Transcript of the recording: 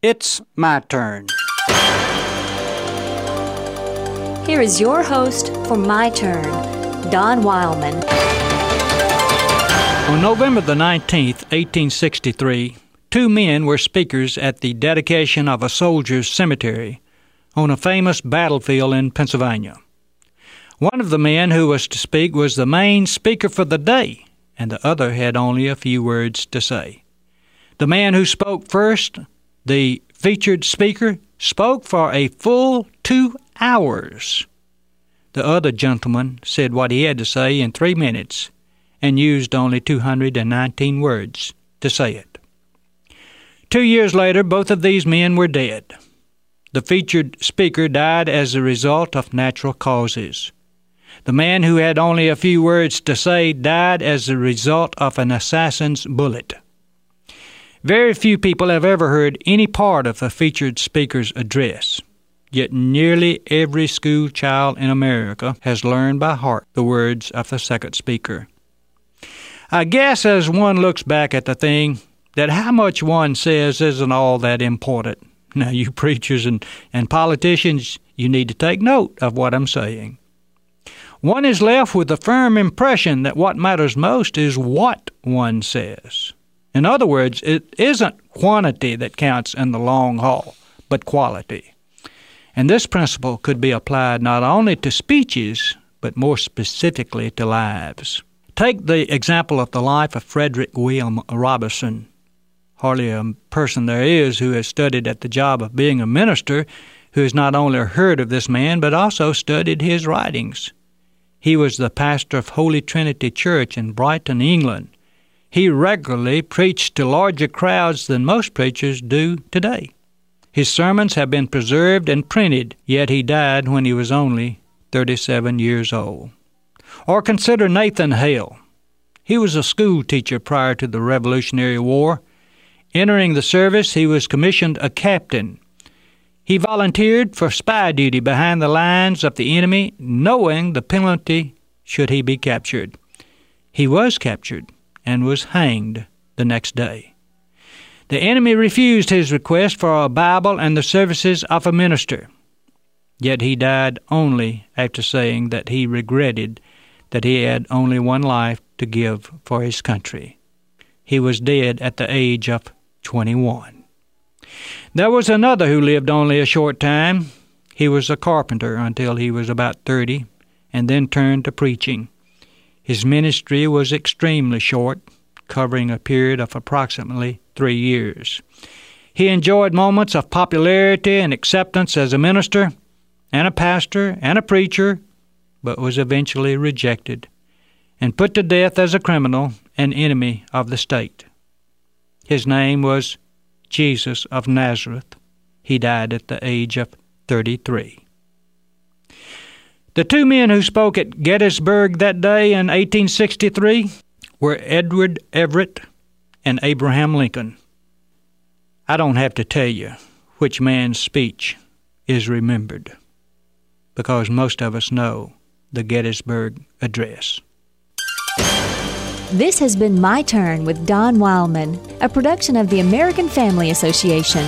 It's my turn. Here is your host for My Turn, Don Wildman. On November the 19th, 1863, two men were speakers at the dedication of a soldier's cemetery on a famous battlefield in Pennsylvania. One of the men who was to speak was the main speaker for the day, and the other had only a few words to say. The man who spoke first the featured speaker spoke for a full two hours. The other gentleman said what he had to say in three minutes and used only 219 words to say it. Two years later, both of these men were dead. The featured speaker died as a result of natural causes. The man who had only a few words to say died as a result of an assassin's bullet. Very few people have ever heard any part of a featured speaker's address. Yet nearly every school child in America has learned by heart the words of the second speaker. I guess as one looks back at the thing, that how much one says isn't all that important. Now, you preachers and, and politicians, you need to take note of what I'm saying. One is left with the firm impression that what matters most is what one says. In other words, it isn't quantity that counts in the long haul, but quality. And this principle could be applied not only to speeches, but more specifically to lives. Take the example of the life of Frederick William Robinson. Hardly a person there is who has studied at the job of being a minister who has not only heard of this man, but also studied his writings. He was the pastor of Holy Trinity Church in Brighton, England, he regularly preached to larger crowds than most preachers do today. His sermons have been preserved and printed, yet he died when he was only 37 years old. Or consider Nathan Hale. He was a school teacher prior to the Revolutionary War. Entering the service, he was commissioned a captain. He volunteered for spy duty behind the lines of the enemy, knowing the penalty should he be captured. He was captured and was hanged the next day. The enemy refused his request for a Bible and the services of a minister. Yet he died only after saying that he regretted that he had only one life to give for his country. He was dead at the age of 21. There was another who lived only a short time. He was a carpenter until he was about 30 and then turned to preaching. His ministry was extremely short, covering a period of approximately three years. He enjoyed moments of popularity and acceptance as a minister and a pastor and a preacher, but was eventually rejected and put to death as a criminal and enemy of the state. His name was Jesus of Nazareth. He died at the age of 33. The two men who spoke at Gettysburg that day in 1863 were Edward Everett and Abraham Lincoln. I don't have to tell you which man's speech is remembered, because most of us know the Gettysburg Address. This has been My Turn with Don Wildman, a production of the American Family Association.